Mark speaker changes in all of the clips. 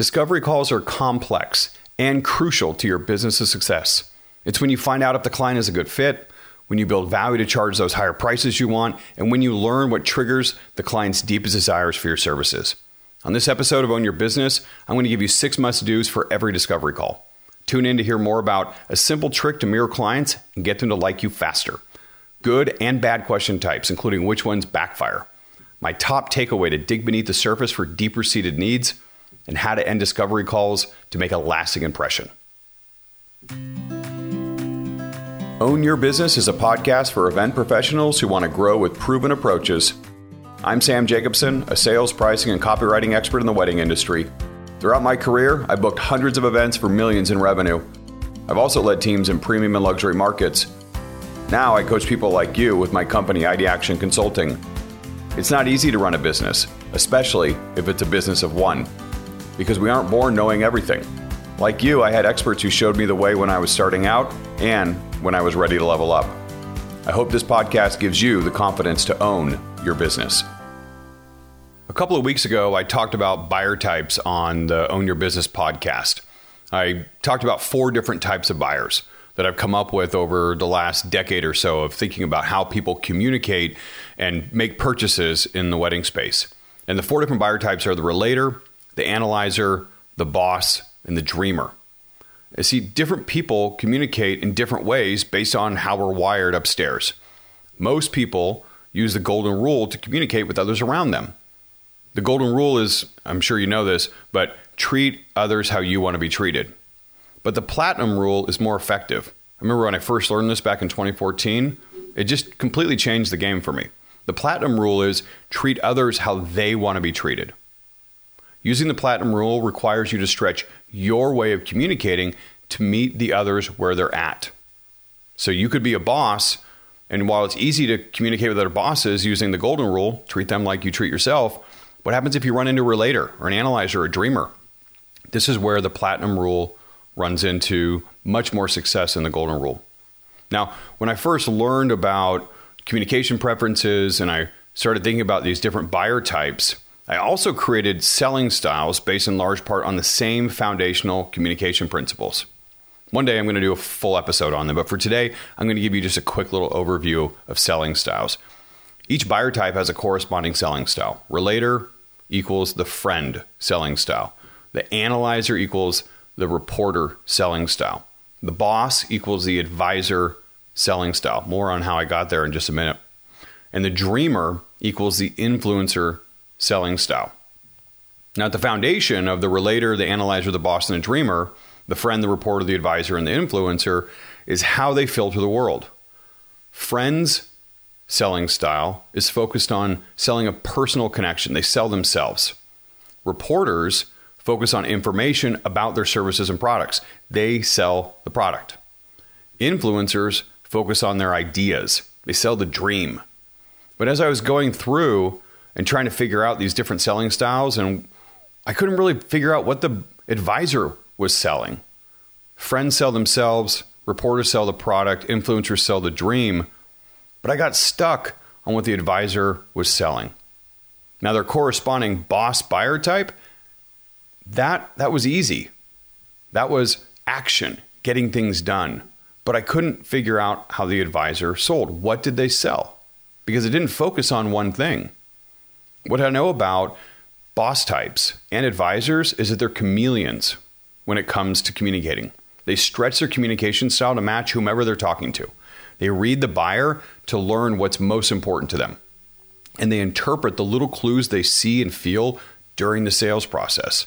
Speaker 1: Discovery calls are complex and crucial to your business's success. It's when you find out if the client is a good fit, when you build value to charge those higher prices you want, and when you learn what triggers the client's deepest desires for your services. On this episode of Own Your Business, I'm going to give you six must do's for every discovery call. Tune in to hear more about a simple trick to mirror clients and get them to like you faster. Good and bad question types, including which ones backfire. My top takeaway to dig beneath the surface for deeper seated needs and how to end discovery calls to make a lasting impression. Own Your Business is a podcast for event professionals who want to grow with proven approaches. I'm Sam Jacobson, a sales, pricing, and copywriting expert in the wedding industry. Throughout my career, I've booked hundreds of events for millions in revenue. I've also led teams in premium and luxury markets. Now I coach people like you with my company, ID Action Consulting. It's not easy to run a business, especially if it's a business of one because we aren't born knowing everything. Like you, I had experts who showed me the way when I was starting out and when I was ready to level up. I hope this podcast gives you the confidence to own your business. A couple of weeks ago, I talked about buyer types on the Own Your Business podcast. I talked about four different types of buyers that I've come up with over the last decade or so of thinking about how people communicate and make purchases in the wedding space. And the four different buyer types are the relator, the analyzer, the boss, and the dreamer. I see different people communicate in different ways based on how we're wired upstairs. Most people use the golden rule to communicate with others around them. The golden rule is, I'm sure you know this, but treat others how you want to be treated. But the platinum rule is more effective. I remember when I first learned this back in 2014, it just completely changed the game for me. The platinum rule is treat others how they want to be treated. Using the platinum rule requires you to stretch your way of communicating to meet the others where they're at. So you could be a boss, and while it's easy to communicate with other bosses using the golden rule, treat them like you treat yourself, what happens if you run into a relator or an analyzer or a dreamer? This is where the platinum rule runs into much more success than the golden rule. Now, when I first learned about communication preferences and I started thinking about these different buyer types, I also created selling styles based in large part on the same foundational communication principles. One day I'm going to do a full episode on them, but for today, I'm going to give you just a quick little overview of selling styles. Each buyer type has a corresponding selling style. Relator equals the friend selling style. The analyzer equals the reporter selling style. The boss equals the advisor selling style. More on how I got there in just a minute. And the dreamer equals the influencer selling style. Now, at the foundation of the relator, the analyzer, the boss, and the dreamer, the friend, the reporter, the advisor, and the influencer is how they filter the world. Friends' selling style is focused on selling a personal connection, they sell themselves. Reporters focus on information about their services and products, they sell the product. Influencers focus on their ideas, they sell the dream. But as I was going through and trying to figure out these different selling styles. And I couldn't really figure out what the advisor was selling. Friends sell themselves, reporters sell the product, influencers sell the dream. But I got stuck on what the advisor was selling. Now, their corresponding boss buyer type, that, that was easy. That was action, getting things done. But I couldn't figure out how the advisor sold. What did they sell? Because it didn't focus on one thing. What I know about boss types and advisors is that they're chameleons when it comes to communicating. They stretch their communication style to match whomever they're talking to. They read the buyer to learn what's most important to them. And they interpret the little clues they see and feel during the sales process.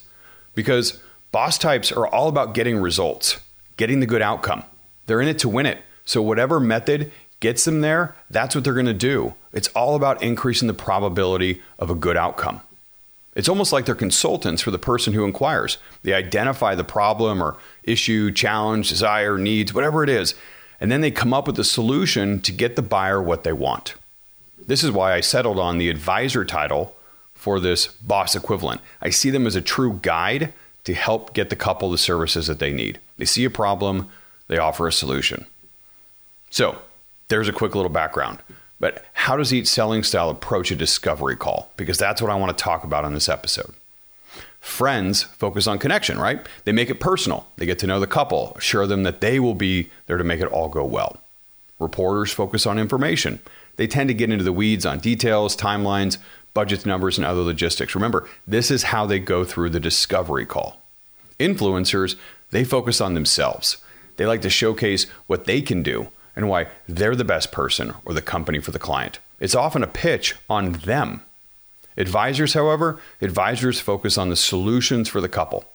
Speaker 1: Because boss types are all about getting results, getting the good outcome. They're in it to win it. So, whatever method gets them there, that's what they're going to do. It's all about increasing the probability of a good outcome. It's almost like they're consultants for the person who inquires. They identify the problem or issue, challenge, desire, needs, whatever it is, and then they come up with a solution to get the buyer what they want. This is why I settled on the advisor title for this boss equivalent. I see them as a true guide to help get the couple the services that they need. They see a problem, they offer a solution. So, there's a quick little background. But how does each selling style approach a discovery call? Because that's what I want to talk about in this episode. Friends focus on connection, right? They make it personal. They get to know the couple, assure them that they will be there to make it all go well. Reporters focus on information. They tend to get into the weeds on details, timelines, budgets, numbers, and other logistics. Remember, this is how they go through the discovery call. Influencers, they focus on themselves. They like to showcase what they can do and why they're the best person or the company for the client. It's often a pitch on them. Advisors, however, advisors focus on the solutions for the couple.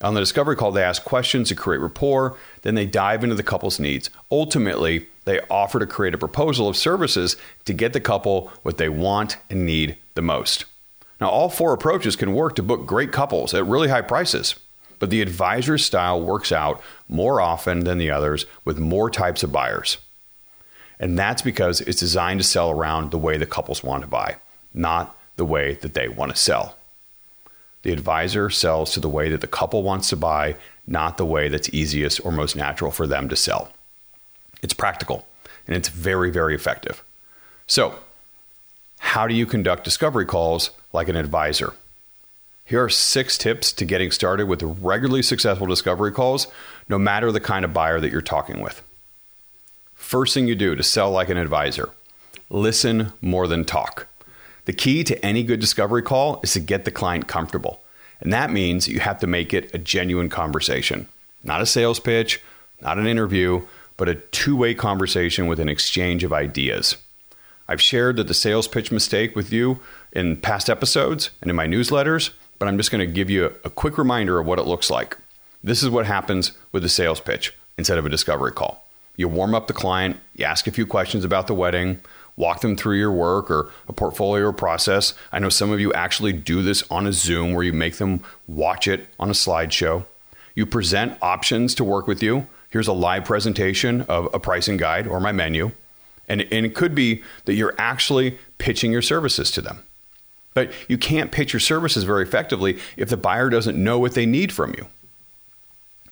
Speaker 1: On the discovery call, they ask questions to create rapport, then they dive into the couple's needs. Ultimately, they offer to create a proposal of services to get the couple what they want and need the most. Now, all four approaches can work to book great couples at really high prices, but the advisor style works out more often than the others with more types of buyers. And that's because it's designed to sell around the way the couples want to buy, not the way that they want to sell. The advisor sells to the way that the couple wants to buy, not the way that's easiest or most natural for them to sell. It's practical and it's very, very effective. So, how do you conduct discovery calls like an advisor? Here are six tips to getting started with regularly successful discovery calls, no matter the kind of buyer that you're talking with. First thing you do to sell like an advisor listen more than talk. The key to any good discovery call is to get the client comfortable. And that means you have to make it a genuine conversation, not a sales pitch, not an interview, but a two way conversation with an exchange of ideas. I've shared that the sales pitch mistake with you in past episodes and in my newsletters, but I'm just going to give you a quick reminder of what it looks like. This is what happens with a sales pitch instead of a discovery call. You warm up the client, you ask a few questions about the wedding, walk them through your work or a portfolio or process. I know some of you actually do this on a Zoom where you make them watch it on a slideshow. You present options to work with you. Here's a live presentation of a pricing guide or my menu. And, and it could be that you're actually pitching your services to them. But you can't pitch your services very effectively if the buyer doesn't know what they need from you.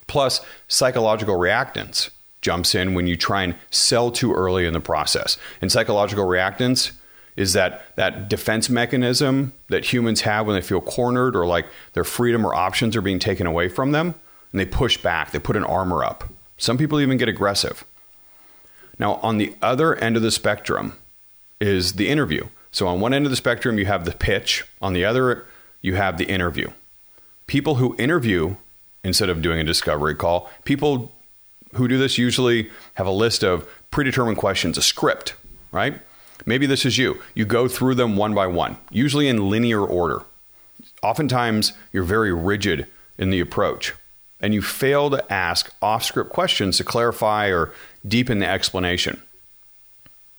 Speaker 1: Plus, psychological reactance jumps in when you try and sell too early in the process. And psychological reactance is that that defense mechanism that humans have when they feel cornered or like their freedom or options are being taken away from them and they push back, they put an armor up. Some people even get aggressive. Now, on the other end of the spectrum is the interview. So, on one end of the spectrum, you have the pitch, on the other, you have the interview. People who interview instead of doing a discovery call, people who do this usually have a list of predetermined questions, a script, right? Maybe this is you. You go through them one by one, usually in linear order. Oftentimes, you're very rigid in the approach, and you fail to ask off script questions to clarify or deepen the explanation.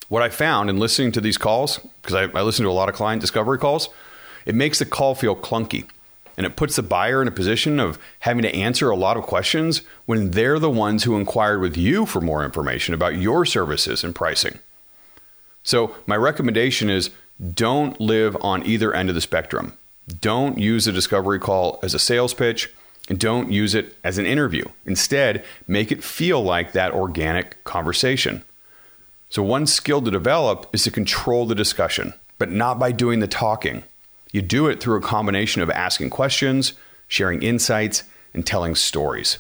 Speaker 1: What I found in listening to these calls, because I, I listen to a lot of client discovery calls, it makes the call feel clunky and it puts the buyer in a position of having to answer a lot of questions when they're the ones who inquired with you for more information about your services and pricing. So, my recommendation is don't live on either end of the spectrum. Don't use a discovery call as a sales pitch and don't use it as an interview. Instead, make it feel like that organic conversation. So, one skill to develop is to control the discussion, but not by doing the talking. You do it through a combination of asking questions, sharing insights, and telling stories.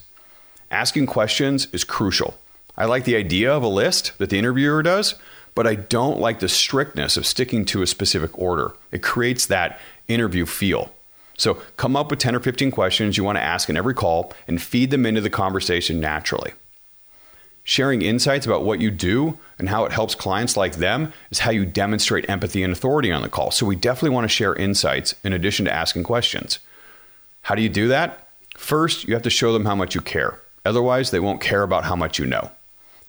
Speaker 1: Asking questions is crucial. I like the idea of a list that the interviewer does, but I don't like the strictness of sticking to a specific order. It creates that interview feel. So come up with 10 or 15 questions you want to ask in every call and feed them into the conversation naturally. Sharing insights about what you do and how it helps clients like them is how you demonstrate empathy and authority on the call. So we definitely want to share insights in addition to asking questions. How do you do that? First, you have to show them how much you care. Otherwise, they won't care about how much you know.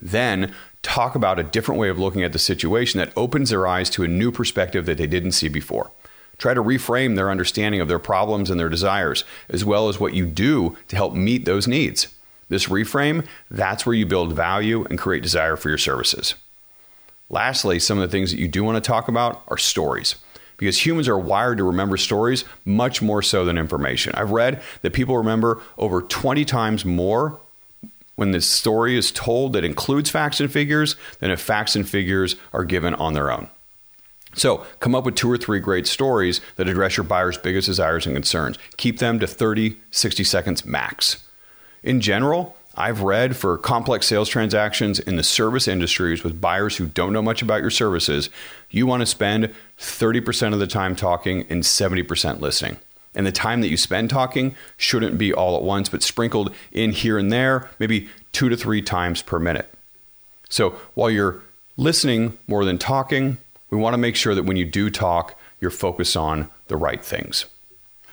Speaker 1: Then, talk about a different way of looking at the situation that opens their eyes to a new perspective that they didn't see before. Try to reframe their understanding of their problems and their desires, as well as what you do to help meet those needs. This reframe, that's where you build value and create desire for your services. Lastly, some of the things that you do want to talk about are stories. Because humans are wired to remember stories much more so than information. I've read that people remember over 20 times more when the story is told that includes facts and figures than if facts and figures are given on their own. So, come up with two or three great stories that address your buyer's biggest desires and concerns. Keep them to 30, 60 seconds max. In general, I've read for complex sales transactions in the service industries with buyers who don't know much about your services, you want to spend 30% of the time talking and 70% listening. And the time that you spend talking shouldn't be all at once, but sprinkled in here and there, maybe two to three times per minute. So while you're listening more than talking, we want to make sure that when you do talk, you're focused on the right things.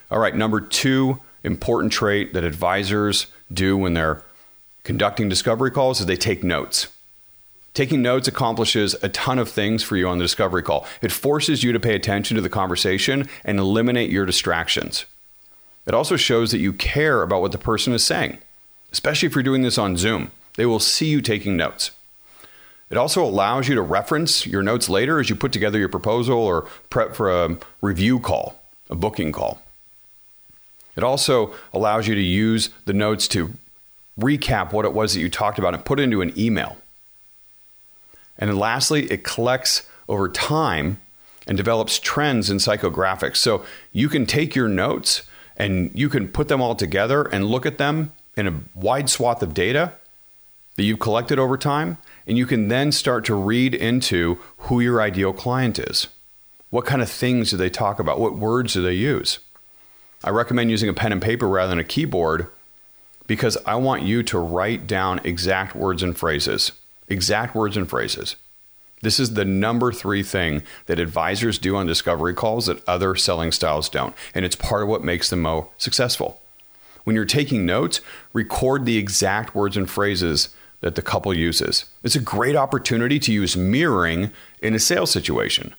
Speaker 1: All right, number two important trait that advisors do when they're conducting discovery calls is they take notes. Taking notes accomplishes a ton of things for you on the discovery call. It forces you to pay attention to the conversation and eliminate your distractions. It also shows that you care about what the person is saying, especially if you're doing this on Zoom. They will see you taking notes. It also allows you to reference your notes later as you put together your proposal or prep for a review call, a booking call. It also allows you to use the notes to recap what it was that you talked about and put into an email. And then lastly, it collects over time and develops trends in psychographics. So you can take your notes and you can put them all together and look at them in a wide swath of data that you've collected over time. And you can then start to read into who your ideal client is. What kind of things do they talk about? What words do they use? I recommend using a pen and paper rather than a keyboard because I want you to write down exact words and phrases. Exact words and phrases. This is the number three thing that advisors do on discovery calls that other selling styles don't. And it's part of what makes them more successful. When you're taking notes, record the exact words and phrases that the couple uses. It's a great opportunity to use mirroring in a sales situation.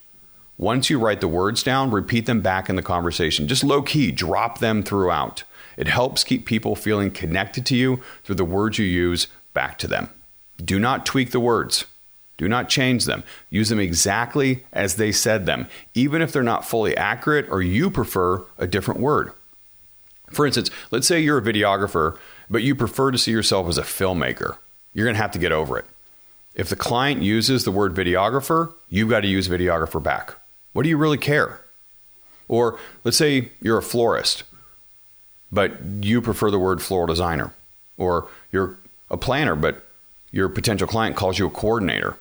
Speaker 1: Once you write the words down, repeat them back in the conversation. Just low key, drop them throughout. It helps keep people feeling connected to you through the words you use back to them. Do not tweak the words. Do not change them. Use them exactly as they said them, even if they're not fully accurate or you prefer a different word. For instance, let's say you're a videographer, but you prefer to see yourself as a filmmaker. You're going to have to get over it. If the client uses the word videographer, you've got to use videographer back. What do you really care? Or let's say you're a florist but you prefer the word floral designer, or you're a planner, but your potential client calls you a coordinator.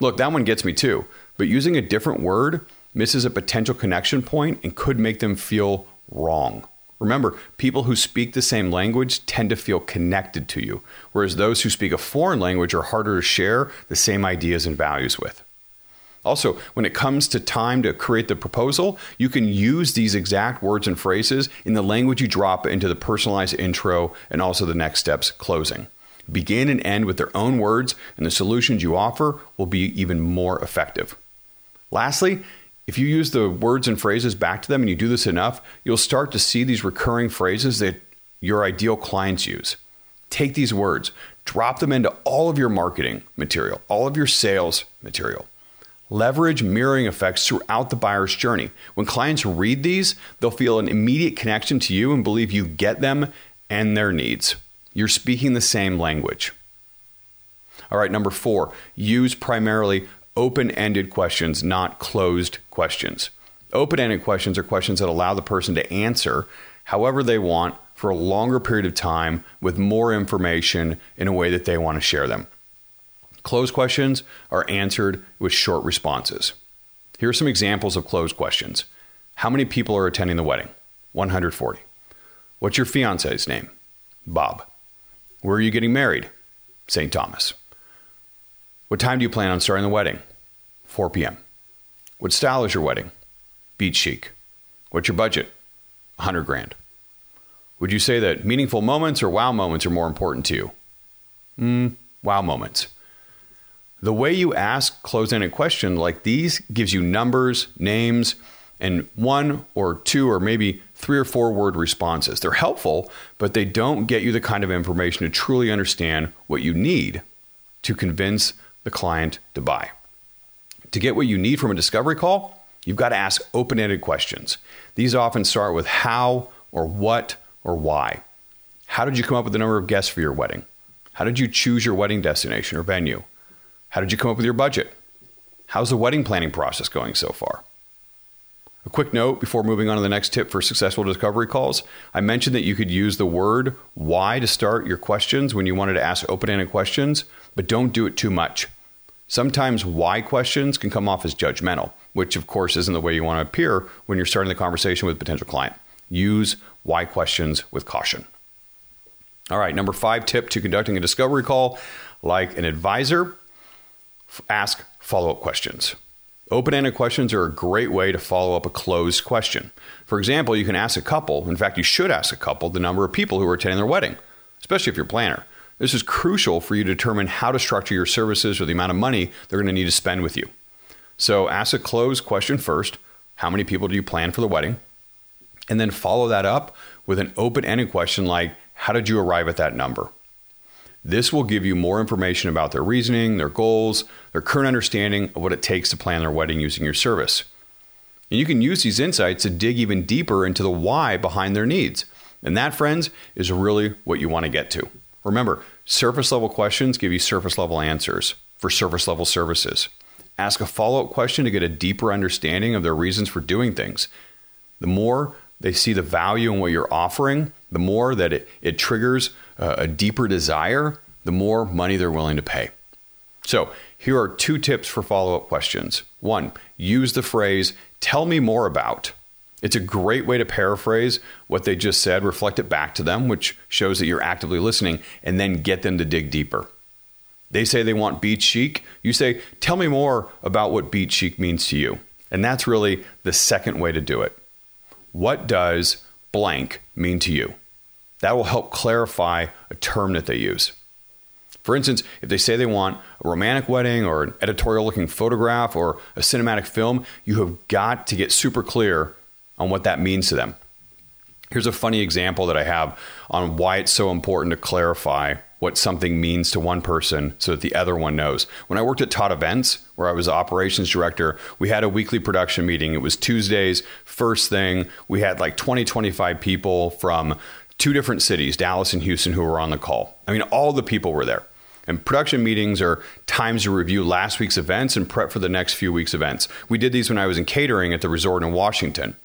Speaker 1: Look, that one gets me too, but using a different word misses a potential connection point and could make them feel wrong. Remember, people who speak the same language tend to feel connected to you, whereas those who speak a foreign language are harder to share the same ideas and values with. Also, when it comes to time to create the proposal, you can use these exact words and phrases in the language you drop into the personalized intro and also the next steps closing. Begin and end with their own words, and the solutions you offer will be even more effective. Lastly, if you use the words and phrases back to them and you do this enough, you'll start to see these recurring phrases that your ideal clients use. Take these words, drop them into all of your marketing material, all of your sales material. Leverage mirroring effects throughout the buyer's journey. When clients read these, they'll feel an immediate connection to you and believe you get them and their needs. You're speaking the same language. All right, number four, use primarily open ended questions, not closed questions. Open ended questions are questions that allow the person to answer however they want for a longer period of time with more information in a way that they want to share them. Closed questions are answered with short responses. Here are some examples of closed questions. How many people are attending the wedding? 140. What's your fiance's name? Bob. Where are you getting married? St. Thomas. What time do you plan on starting the wedding? 4 p.m. What style is your wedding? Beach chic. What's your budget? 100 grand. Would you say that meaningful moments or wow moments are more important to you? Mm, wow moments. The way you ask closed ended question like these gives you numbers, names, and one or two or maybe three or four word responses. They're helpful, but they don't get you the kind of information to truly understand what you need to convince the client to buy. To get what you need from a discovery call, you've got to ask open ended questions. These often start with how or what or why. How did you come up with the number of guests for your wedding? How did you choose your wedding destination or venue? How did you come up with your budget? How's the wedding planning process going so far? A quick note before moving on to the next tip for successful discovery calls. I mentioned that you could use the word why to start your questions when you wanted to ask open ended questions, but don't do it too much. Sometimes why questions can come off as judgmental, which of course isn't the way you want to appear when you're starting the conversation with a potential client. Use why questions with caution. All right, number five tip to conducting a discovery call like an advisor ask follow up questions. Open ended questions are a great way to follow up a closed question. For example, you can ask a couple, in fact, you should ask a couple, the number of people who are attending their wedding, especially if you're a planner. This is crucial for you to determine how to structure your services or the amount of money they're going to need to spend with you. So ask a closed question first How many people do you plan for the wedding? And then follow that up with an open ended question like How did you arrive at that number? This will give you more information about their reasoning, their goals, their current understanding of what it takes to plan their wedding using your service. And you can use these insights to dig even deeper into the why behind their needs. And that, friends, is really what you want to get to. Remember, surface level questions give you surface level answers for surface level services. Ask a follow up question to get a deeper understanding of their reasons for doing things. The more they see the value in what you're offering, the more that it, it triggers a deeper desire, the more money they're willing to pay. So, here are two tips for follow up questions. One, use the phrase, tell me more about. It's a great way to paraphrase what they just said, reflect it back to them, which shows that you're actively listening, and then get them to dig deeper. They say they want beach chic. You say, tell me more about what beach chic means to you. And that's really the second way to do it. What does blank mean to you? That will help clarify a term that they use. For instance, if they say they want a romantic wedding or an editorial looking photograph or a cinematic film, you have got to get super clear on what that means to them. Here's a funny example that I have on why it's so important to clarify what something means to one person so that the other one knows. When I worked at Todd Events, where I was operations director, we had a weekly production meeting. It was Tuesdays, first thing. We had like 20, 25 people from two different cities, Dallas and Houston, who were on the call. I mean, all the people were there. And production meetings are times to review last week's events and prep for the next few weeks' events. We did these when I was in catering at the resort in Washington.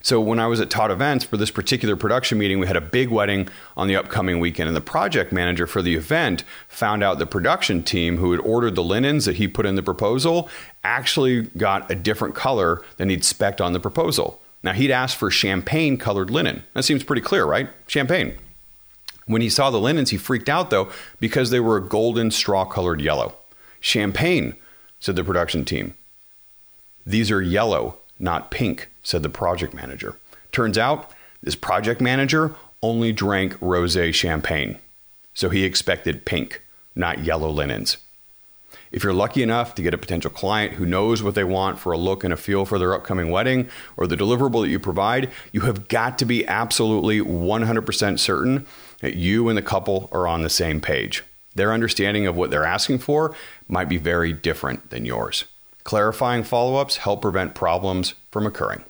Speaker 1: So when I was at Todd Events for this particular production meeting, we had a big wedding on the upcoming weekend, and the project manager for the event found out the production team who had ordered the linens that he put in the proposal actually got a different color than he'd spec'd on the proposal. Now he'd asked for champagne colored linen. That seems pretty clear, right? Champagne. When he saw the linens, he freaked out though because they were a golden straw colored yellow. Champagne, said the production team. These are yellow, not pink, said the project manager. Turns out this project manager only drank rose champagne, so he expected pink, not yellow linens. If you're lucky enough to get a potential client who knows what they want for a look and a feel for their upcoming wedding or the deliverable that you provide, you have got to be absolutely 100% certain that you and the couple are on the same page. Their understanding of what they're asking for might be very different than yours. Clarifying follow ups help prevent problems from occurring.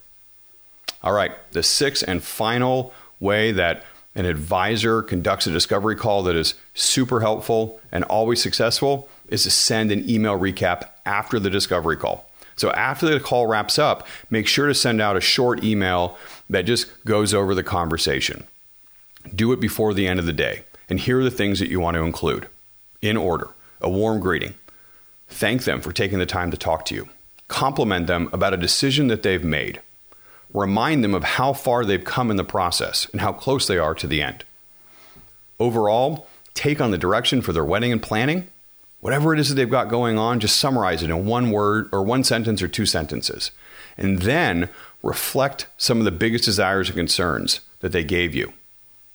Speaker 1: All right, the sixth and final way that an advisor conducts a discovery call that is super helpful and always successful is to send an email recap after the discovery call. So after the call wraps up, make sure to send out a short email that just goes over the conversation. Do it before the end of the day. And here are the things that you want to include in order a warm greeting. Thank them for taking the time to talk to you. Compliment them about a decision that they've made. Remind them of how far they've come in the process and how close they are to the end. Overall, take on the direction for their wedding and planning Whatever it is that they've got going on, just summarize it in one word or one sentence or two sentences. And then reflect some of the biggest desires and concerns that they gave you.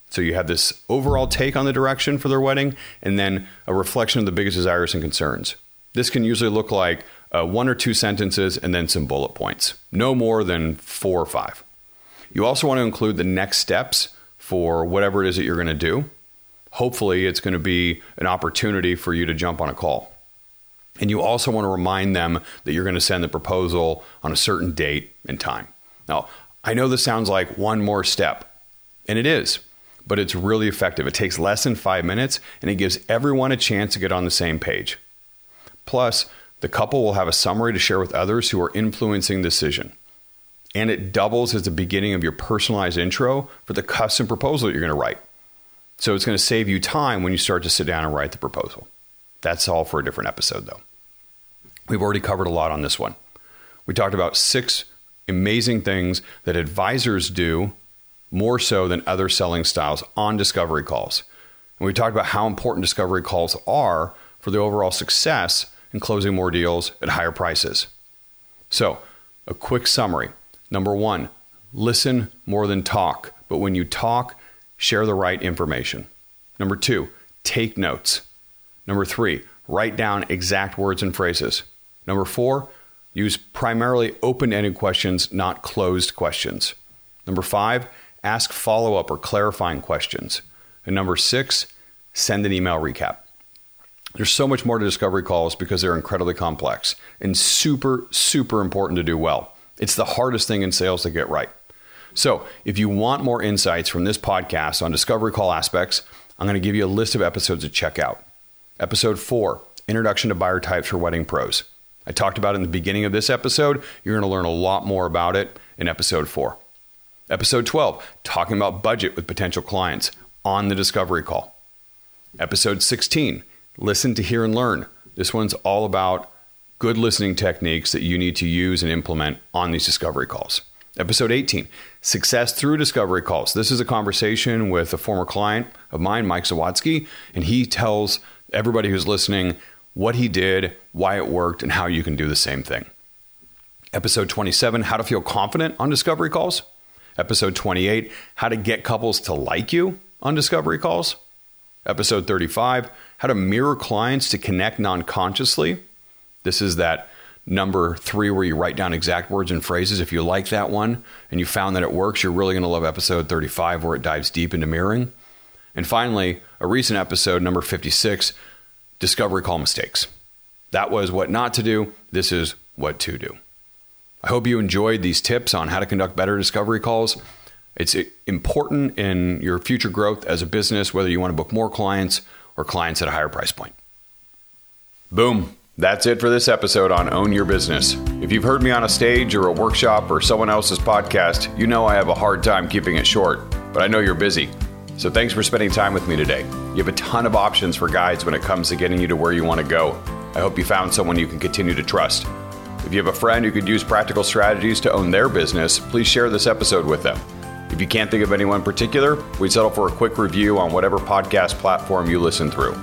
Speaker 1: So you have this overall take on the direction for their wedding and then a reflection of the biggest desires and concerns. This can usually look like uh, one or two sentences and then some bullet points, no more than four or five. You also want to include the next steps for whatever it is that you're going to do hopefully it's going to be an opportunity for you to jump on a call. And you also want to remind them that you're going to send the proposal on a certain date and time. Now, I know this sounds like one more step, and it is, but it's really effective. It takes less than five minutes, and it gives everyone a chance to get on the same page. Plus, The couple will have a summary to share with others who are influencing the decision. And it doubles as the beginning of your personalized intro for the custom proposal that you're going to write. So it's going to save you time when you start to sit down and write the proposal. That's all for a different episode, though. We've already covered a lot on this one. We talked about six amazing things that advisors do more so than other selling styles on discovery calls. And we talked about how important discovery calls are for the overall success in closing more deals at higher prices. So, a quick summary. Number one, listen more than talk, but when you talk, share the right information. Number two, take notes. Number three, write down exact words and phrases. Number four, use primarily open ended questions, not closed questions. Number five, ask follow up or clarifying questions. And number six, send an email recap. There's so much more to discovery calls because they're incredibly complex and super, super important to do well. It's the hardest thing in sales to get right. So, if you want more insights from this podcast on discovery call aspects, I'm going to give you a list of episodes to check out. Episode 4 Introduction to Buyer Types for Wedding Pros. I talked about it in the beginning of this episode. You're going to learn a lot more about it in episode 4. Episode 12 Talking about budget with potential clients on the discovery call. Episode 16 Listen to Hear and Learn. This one's all about good listening techniques that you need to use and implement on these discovery calls. Episode 18 Success through discovery calls. This is a conversation with a former client of mine, Mike Zawatsky, and he tells everybody who's listening what he did, why it worked, and how you can do the same thing. Episode 27 How to feel confident on discovery calls. Episode 28 How to get couples to like you on discovery calls. Episode 35 How to mirror clients to connect non consciously. This is that number three where you write down exact words and phrases. If you like that one and you found that it works, you're really going to love episode 35 where it dives deep into mirroring. And finally, a recent episode, number 56 Discovery Call Mistakes. That was what not to do. This is what to do. I hope you enjoyed these tips on how to conduct better discovery calls. It's important in your future growth as a business, whether you want to book more clients or clients at a higher price point. Boom. That's it for this episode on Own Your Business. If you've heard me on a stage or a workshop or someone else's podcast, you know I have a hard time keeping it short, but I know you're busy. So thanks for spending time with me today. You have a ton of options for guides when it comes to getting you to where you want to go. I hope you found someone you can continue to trust. If you have a friend who could use practical strategies to own their business, please share this episode with them. If you can't think of anyone in particular, we'd settle for a quick review on whatever podcast platform you listen through.